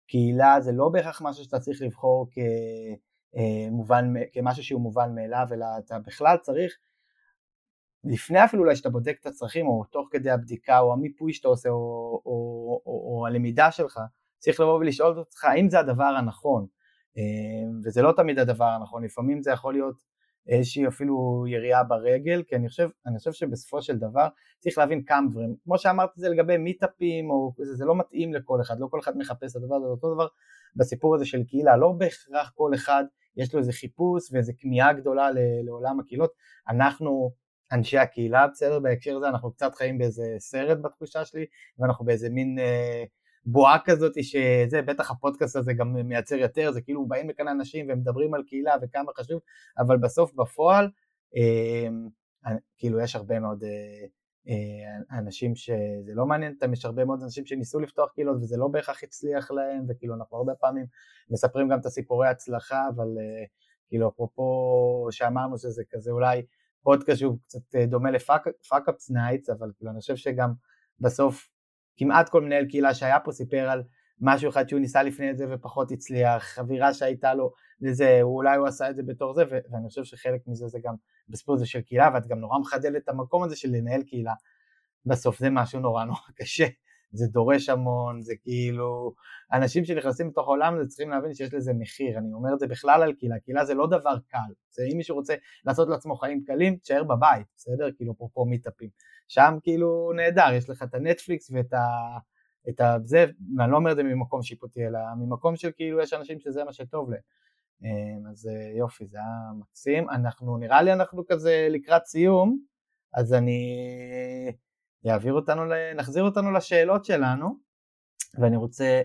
קהילה זה לא בהכרח משהו שאתה צריך לבחור כמובן, אה, כמשהו שהוא מובן מאליו, אלא אתה בכלל צריך לפני אפילו אולי שאתה בודק את הצרכים או תוך כדי הבדיקה או המיפוי שאתה עושה או, או, או, או הלמידה שלך, צריך לבוא ולשאול עצמך האם זה הדבר הנכון? אה, וזה לא תמיד הדבר הנכון, לפעמים זה יכול להיות איזושהי אפילו יריעה ברגל, כי אני חושב, אני חושב שבסופו של דבר צריך להבין כמה דברים, כמו שאמרתי זה לגבי מיטאפים, או זה, זה לא מתאים לכל אחד, לא כל אחד מחפש את הדבר הזה, אותו דבר בסיפור הזה של קהילה, לא בהכרח כל אחד יש לו איזה חיפוש ואיזה כמיהה גדולה לעולם הקהילות, אנחנו אנשי הקהילה, בסדר? בהקשר הזה אנחנו קצת חיים באיזה סרט בתחושה שלי, ואנחנו באיזה מין אה, בועה כזאת שזה, בטח הפודקאסט הזה גם מייצר יותר, זה כאילו באים לכאן אנשים ומדברים על קהילה וכמה חשוב, אבל בסוף בפועל, אה, כאילו יש הרבה מאוד אה, אה, אנשים שזה לא מעניין אותם, יש הרבה מאוד אנשים שניסו לפתוח קהילות וזה לא בהכרח הצליח להם, וכאילו אנחנו הרבה פעמים מספרים גם את הסיפורי הצלחה, אבל אה, כאילו אפרופו שאמרנו שזה כזה אולי פודקאסט שהוא קצת אה, דומה ל Fuckup Nights, אבל כאילו אני חושב שגם בסוף כמעט כל מנהל קהילה שהיה פה סיפר על משהו אחד שהוא ניסה לפני זה ופחות הצליח, אווירה שהייתה לו לזה, אולי הוא עשה את זה בתור זה, ואני חושב שחלק מזה זה גם בסיפור הזה של קהילה, ואת גם נורא מחדדת את המקום הזה של לנהל קהילה. בסוף זה משהו נורא נורא קשה, זה דורש המון, זה כאילו, אנשים שנכנסים לתוך העולם הזה צריכים להבין שיש לזה מחיר, אני אומר את זה בכלל על קהילה, קהילה זה לא דבר קל, זה אם מישהו רוצה לעשות לעצמו חיים קלים, תשאר בבית, בסדר? כאילו אפרופו מיטאפים, שם כאילו נהדר, יש לך את הנטפליקס ואת ה... את ה... זה, ואני לא אומר את זה ממקום שיפוטי, אלא ממקום של כאילו יש אנשים שזה מה שטוב להם. אמ, אז אה, יופי, זה היה מקסים. אנחנו, נראה לי אנחנו כזה לקראת סיום, אז אני יעביר אותנו, נחזיר אותנו לשאלות שלנו, ואני רוצה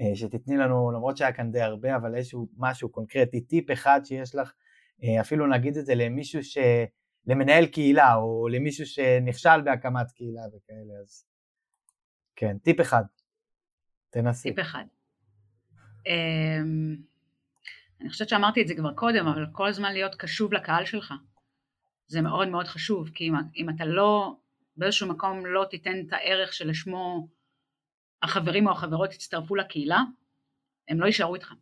אה, שתתני לנו, למרות שהיה כאן די הרבה, אבל איזשהו משהו קונקרטי, טיפ אחד שיש לך, אה, אפילו נגיד את זה למישהו ש... למנהל קהילה, או למישהו שנכשל בהקמת קהילה וכאלה, אז כן, טיפ אחד. תנסי. טיפ אחד. אמ, אני חושבת שאמרתי את זה כבר קודם, אבל כל הזמן להיות קשוב לקהל שלך. זה מאוד מאוד חשוב, כי אם, אם אתה לא, באיזשהו מקום לא תיתן את הערך שלשמו החברים או החברות יצטרפו לקהילה, הם לא יישארו איתך.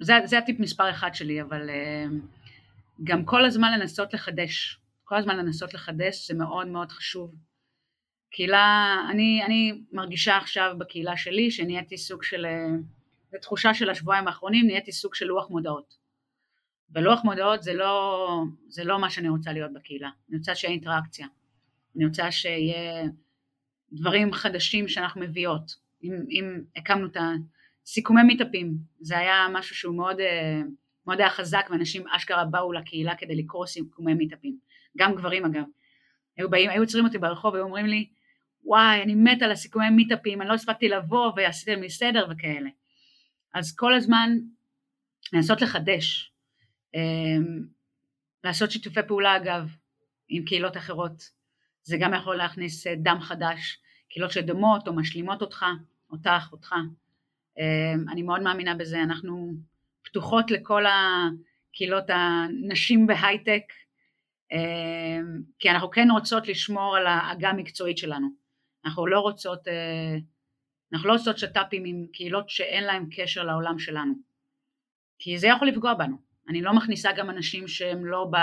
וזה הטיפ מספר אחד שלי, אבל אמ, גם כל הזמן לנסות לחדש. כל הזמן לנסות לחדש זה מאוד מאוד חשוב. קהילה, אני, אני מרגישה עכשיו בקהילה שלי שנהייתי סוג של, זו תחושה של השבועיים האחרונים, נהייתי סוג של לוח מודעות. ולוח מודעות זה לא, זה לא מה שאני רוצה להיות בקהילה, אני רוצה שיהיה אינטראקציה, אני רוצה שיהיה דברים חדשים שאנחנו מביאות, אם, אם הקמנו את הסיכומי מיטאפים, זה היה משהו שהוא מאוד, מאוד היה חזק ואנשים אשכרה באו לקהילה כדי לקרוא סיכומי מיטאפים, גם גברים אגב, היו באים, היו עוצרים אותי ברחוב והיו אומרים לי וואי אני מת על הסיכומי מיטאפים, אני לא הספקתי לבוא ועשיתם לי סדר וכאלה, אז כל הזמן לנסות לחדש, לעשות שיתופי פעולה אגב עם קהילות אחרות, זה גם יכול להכניס אה, דם חדש, קהילות שדומות או משלימות אותך, אותך, אותך, אמ, אני מאוד מאמינה בזה, אנחנו פתוחות לכל הקהילות הנשים בהייטק, אמ, כי אנחנו כן רוצות לשמור על ההגה המקצועית שלנו, אנחנו לא רוצות, אה, אנחנו לא רוצות שת"פים עם קהילות שאין להם קשר לעולם שלנו, כי זה יכול לפגוע בנו, אני לא מכניסה גם אנשים שהם לא, ב,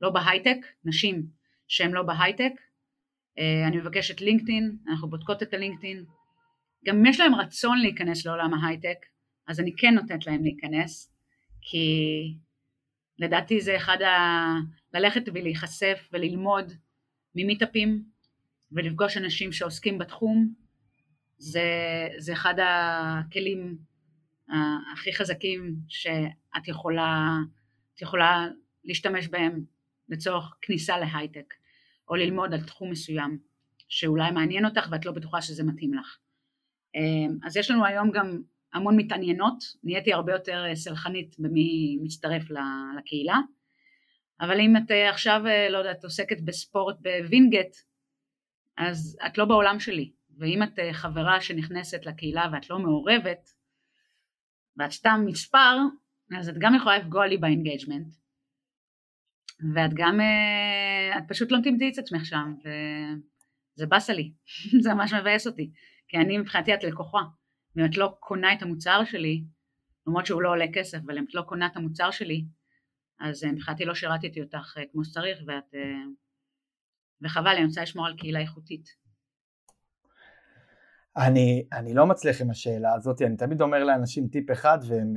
לא בהייטק, נשים שהם לא בהייטק, אה, אני מבקשת לינקדאין, אנחנו בודקות את הלינקדאין, גם אם יש להם רצון להיכנס לעולם ההייטק, אז אני כן נותנת להם להיכנס, כי לדעתי זה אחד ה... ללכת ולהיחשף וללמוד ממיטאפים ולפגוש אנשים שעוסקים בתחום, זה, זה אחד הכלים הכי חזקים שאת יכולה, יכולה להשתמש בהם לצורך כניסה להייטק, או ללמוד על תחום מסוים שאולי מעניין אותך ואת לא בטוחה שזה מתאים לך. אמ, אז יש לנו היום גם המון מתעניינות, נהייתי הרבה יותר אה, סלחנית במי מצטרף לקהילה, אבל אם את אה, עכשיו, אה, לא יודעת, עוסקת בספורט בווינגייט, אז את לא בעולם שלי, ואם את חברה שנכנסת לקהילה ואת לא מעורבת, ואת סתם מספר, אז את גם יכולה לפגוע לי ב engagement, ואת גם, את פשוט לא תמצאי את עצמך שם, וזה באסה לי, זה ממש מבאס אותי. כי אני מבחינתי את לקוחה, ואם את לא קונה את המוצר שלי, למרות שהוא לא עולה כסף, אבל אם את לא קונה את המוצר שלי, אז אה, מבחינתי לא שירתתי אותך אה, כמו שצריך, ואת... אה, וחבל, אני רוצה לשמור על קהילה איכותית. אני, אני לא מצליח עם השאלה הזאת, אני תמיד אומר לאנשים טיפ אחד והם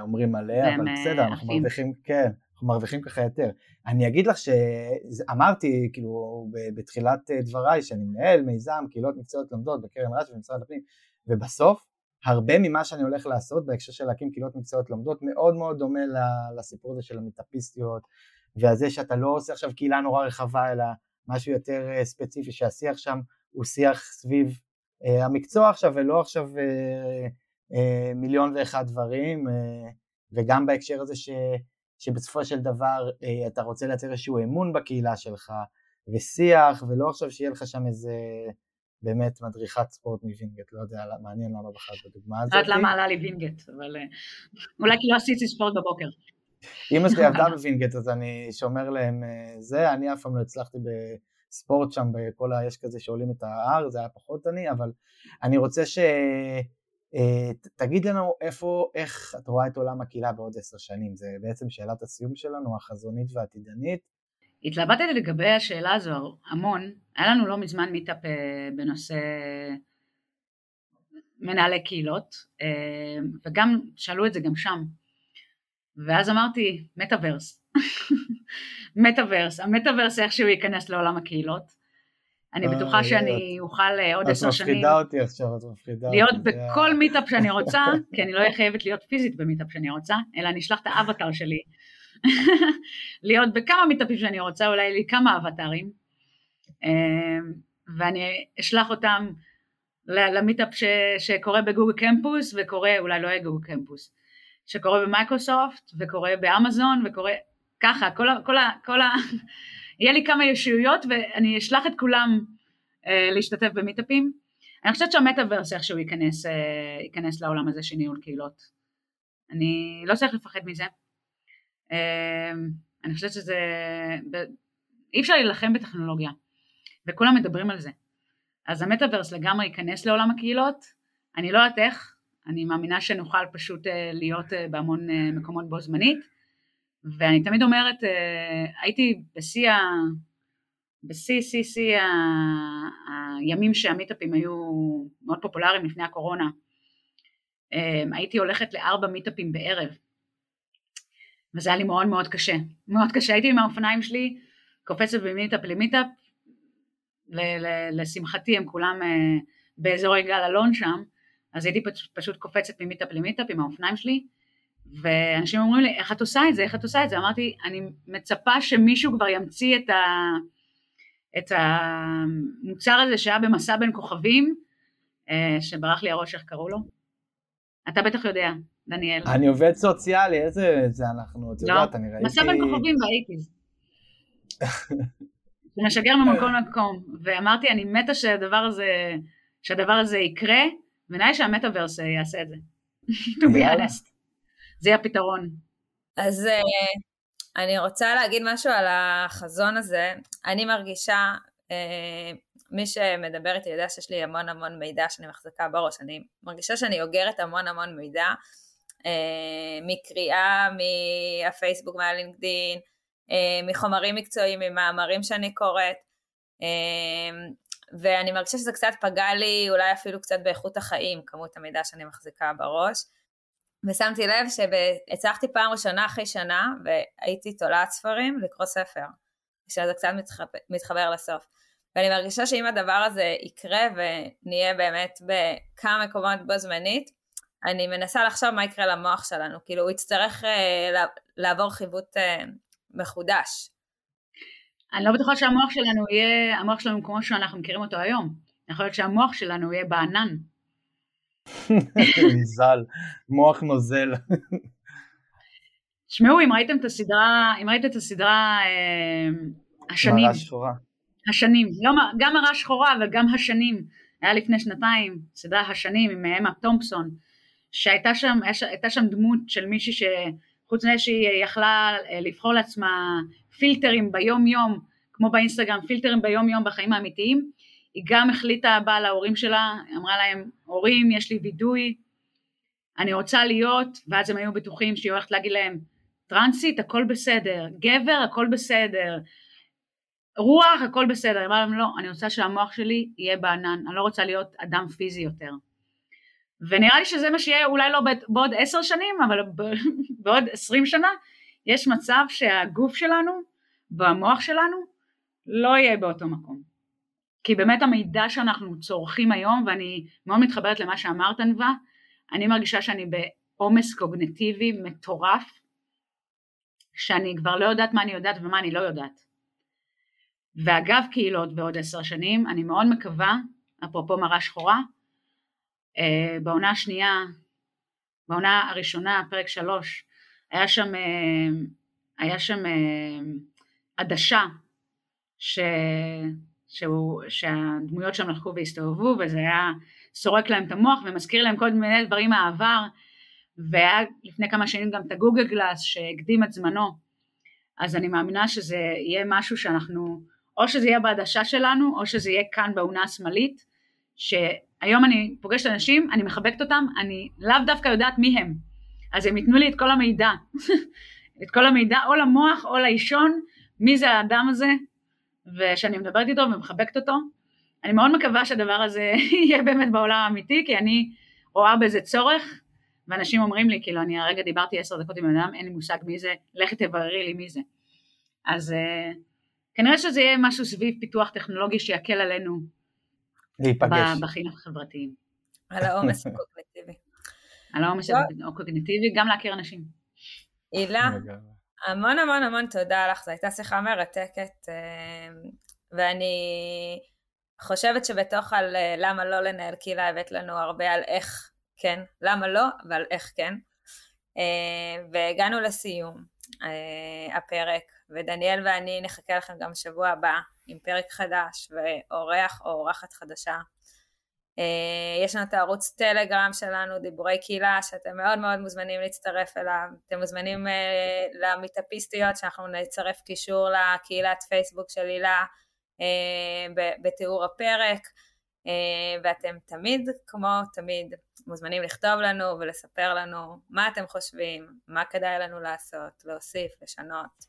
אומרים מלא, אבל בסדר, אנחנו מרוויחים, כן, אנחנו מרוויחים ככה יותר. אני אגיד לך שאמרתי כאילו בתחילת דבריי שאני מנהל מיזם קהילות מקצועיות לומדות בקרן רש"י במשרד הפנים ובסוף הרבה ממה שאני הולך לעשות בהקשר של להקים קהילות מקצועיות לומדות מאוד מאוד דומה לסיפור הזה של המטאפיסטיות והזה שאתה לא עושה עכשיו קהילה נורא רחבה אלא משהו יותר אה, ספציפי שהשיח שם הוא שיח סביב אה, המקצוע עכשיו ולא עכשיו אה, אה, מיליון ואחד דברים אה, וגם בהקשר הזה ש... שבסופו של דבר אה, אתה רוצה לייצר איזשהו אמון בקהילה שלך ושיח ולא עכשיו שיהיה לך שם איזה באמת מדריכת ספורט מווינגייט, לא יודע, מעניין למה בחרת בדוגמה הזאת. יודעת למה עלה לי וינגייט, אבל אה, אולי כי לא עשיתי ספורט בבוקר. אמא שלי עבדה בווינגייט אז אני שומר להם אה, זה, אני אף פעם לא הצלחתי בספורט שם, בכל ה... יש כזה שעולים את ההר, זה היה פחות אני, אבל אני רוצה ש... אה, תגיד לנו איפה, איך את רואה את עולם הקהילה בעוד עשר שנים, זה בעצם שאלת הסיום שלנו, החזונית והעתידנית. התלבטתי לגבי השאלה הזו המון, היה לנו לא מזמן meetup אה, בנושא מנהלי קהילות, אה, וגם שאלו את זה גם שם, ואז אמרתי metaverse, metaverse, ה metaverse איכשהו ייכנס לעולם הקהילות, אני בטוחה אה, שאני אוכל אה, עוד עשר שנים. את מפחידה אותי עכשיו, את מפחידה אותי. להיות בכל meetup שאני רוצה, כי אני לא אהיה חייבת להיות פיזית ב meetup שאני רוצה, אלא אני אשלח את האבטר שלי. להיות בכמה מיטאפים שאני רוצה, אולי לי כמה אבטרים, אה, ואני אשלח אותם ל meetup שקורה בגוגל קמפוס וקורה, אולי לא יהיה גוגל קמפוס, שקורה במייקרוסופט וקורה באמזון וקורה ככה, כל ה... כל ה, כל ה יהיה לי כמה ישויות ואני אשלח את כולם אה, להשתתף במיטאפים. אני חושבת שהמטאוורס איכשהו ייכנס, אה, ייכנס לעולם הזה של ניהול קהילות. אני לא צריך לפחד מזה. אה, אני חושבת שזה, אי אפשר להילחם בטכנולוגיה, וכולם מדברים על זה. אז המטאוורס לגמרי ייכנס לעולם הקהילות, אני לא יודעת איך, אני מאמינה שנוכל פשוט אה, להיות אה, בהמון אה, מקומות בו זמנית, ואני תמיד אומרת, הייתי בשיא ה... בשיא שיא שיא הימים שהמיטאפים היו מאוד פופולריים לפני הקורונה, הייתי הולכת לארבע מיטאפים בערב, וזה היה לי מאוד מאוד קשה, מאוד קשה, הייתי עם האופניים שלי, קופצת ממיטאפ ל meetup, לשמחתי הם כולם באזור יגאל אלון שם, אז הייתי פשוט קופצת מ meetup ל meetup עם האופניים שלי, ואנשים אומרים לי, איך את עושה את זה, איך את עושה את זה? אמרתי, אני מצפה שמישהו כבר ימציא את, ה... את המוצר הזה שהיה במסע בין כוכבים, אה, שברח לי הראש, איך קראו לו? אתה בטח יודע, דניאל. אני עובד סוציאלי, איזה זה אנחנו, את לא, יודעת, אני ראיתי... מסע בין כוכבים באייטיז. זה משגר ממקום למקום, ואמרתי, אני מתה שהדבר הזה, שהדבר הזה יקרה, ונראה שהמטאוורס יעשה את זה. to be honest. זה הפתרון. אז uh, אני רוצה להגיד משהו על החזון הזה. אני מרגישה, uh, מי שמדבר איתי יודע שיש לי המון המון מידע שאני מחזיקה בראש. אני מרגישה שאני אוגרת המון המון מידע, uh, מקריאה, מהפייסבוק, מהלינקדין, מחומרים מקצועיים, ממאמרים שאני קוראת. ואני מרגישה שזה קצת פגע לי אולי אפילו קצת באיכות החיים, כמות המידע שאני מחזיקה בראש. ושמתי לב שהצלחתי פעם ראשונה אחרי שנה, והייתי תולעת ספרים, לקרוא ספר. שזה קצת מתחבר, מתחבר לסוף. ואני מרגישה שאם הדבר הזה יקרה ונהיה באמת בכמה מקומות בו זמנית, אני מנסה לחשוב מה יקרה למוח שלנו, כאילו הוא יצטרך uh, לעבור חיווט uh, מחודש. אני לא בטוחה שהמוח שלנו יהיה, המוח שלנו כמו שאנחנו מכירים אותו היום. יכול להיות שהמוח שלנו יהיה בענן. נזל, מוח נוזל. תשמעו, אם ראיתם את הסדרה, אם ראיתם את הסדרה אה, השנים. מראה שחורה. השנים, לא, גם מראה שחורה אבל גם השנים. היה לפני שנתיים, סדרה השנים עם אמה תומפסון, שהייתה שם, הייתה שם דמות של מישהי שחוץ מזה שהיא יכלה אה, לבחור לעצמה פילטרים ביום יום, כמו באינסטגרם, פילטרים ביום יום בחיים האמיתיים, היא גם החליטה באה להורים שלה, אמרה להם, הורים, יש לי וידוי, אני רוצה להיות, ואז הם היו בטוחים שהיא הולכת להגיד להם, טרנסית, הכל בסדר, גבר, הכל בסדר, רוח, הכל בסדר. היא אמרה להם, לא, אני רוצה שהמוח שלי יהיה בענן, אני לא רוצה להיות אדם פיזי יותר. ונראה לי שזה מה שיהיה אולי לא בעוד עשר שנים, אבל בעוד עשרים שנה, יש מצב שהגוף שלנו והמוח שלנו לא יהיה באותו מקום. כי באמת המידע שאנחנו צורכים היום, ואני מאוד מתחברת למה שאמרת נבע, אני מרגישה שאני בעומס קוגנטיבי מטורף, שאני כבר לא יודעת מה אני יודעת ומה אני לא יודעת. ואגב קהילות בעוד עשר שנים, אני מאוד מקווה, אפרופו מראה שחורה, אה, בעונה השנייה, בעונה הראשונה, פרק שלוש, היה שם, אה, היה שם אה, עדשה ש... שהוא, שהדמויות שם הלכו והסתובבו וזה היה סורק להם את המוח ומזכיר להם כל מיני דברים מהעבר. והיה לפני כמה שנים גם את הגוגל גלאס שהקדים את זמנו. אז אני מאמינה שזה יהיה משהו שאנחנו או שזה יהיה בעדשה שלנו או שזה יהיה כאן באונה השמאלית שהיום אני פוגשת אנשים אני מחבקת אותם אני לאו דווקא יודעת מי הם. אז הם ייתנו לי את כל המידע. את כל המידע או למוח או לאישון מי זה האדם הזה ושאני מדברת איתו ומחבקת אותו. אני מאוד מקווה שהדבר הזה יהיה באמת בעולם האמיתי, כי אני רואה בזה צורך, ואנשים אומרים לי, כאילו, אני הרגע דיברתי עשר דקות עם בן אדם, אין לי מושג מי זה, לכי תבררי לי מי זה. אז uh, כנראה שזה יהיה משהו סביב פיתוח טכנולוגי שיקל עלינו להיפגש. בחינוך החברתיים. על העומס הקוגניטיבי. על העומס הקוגניטיבי, גם להכיר אנשים. הילה, המון המון המון תודה לך, זו הייתה שיחה מרתקת אה, ואני חושבת שבתוך על למה לא לנהל קהילה הבאת לנו הרבה על איך כן, למה לא, אבל איך כן. אה, והגענו לסיום. אה, הפרק, ודניאל ואני נחכה לכם גם בשבוע הבא עם פרק חדש ואורח או אורחת חדשה. אה, יש לנו את הערוץ טלגרם שלנו, דיבורי קהילה, שאתם מאוד מאוד מוזמנים להצטרף אליו. אתם מוזמנים אה, למיטאפיסטיות, שאנחנו נצרף קישור לקהילת פייסבוק של הילה אה, בתיאור הפרק. ואתם תמיד, כמו תמיד, מוזמנים לכתוב לנו ולספר לנו מה אתם חושבים, מה כדאי לנו לעשות, להוסיף, לשנות,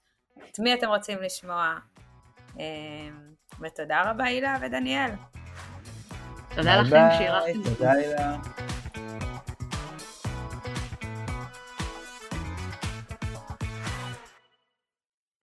את מי אתם רוצים לשמוע. ותודה רבה הילה ודניאל. תודה לכם שהירחתם. תודה הילה.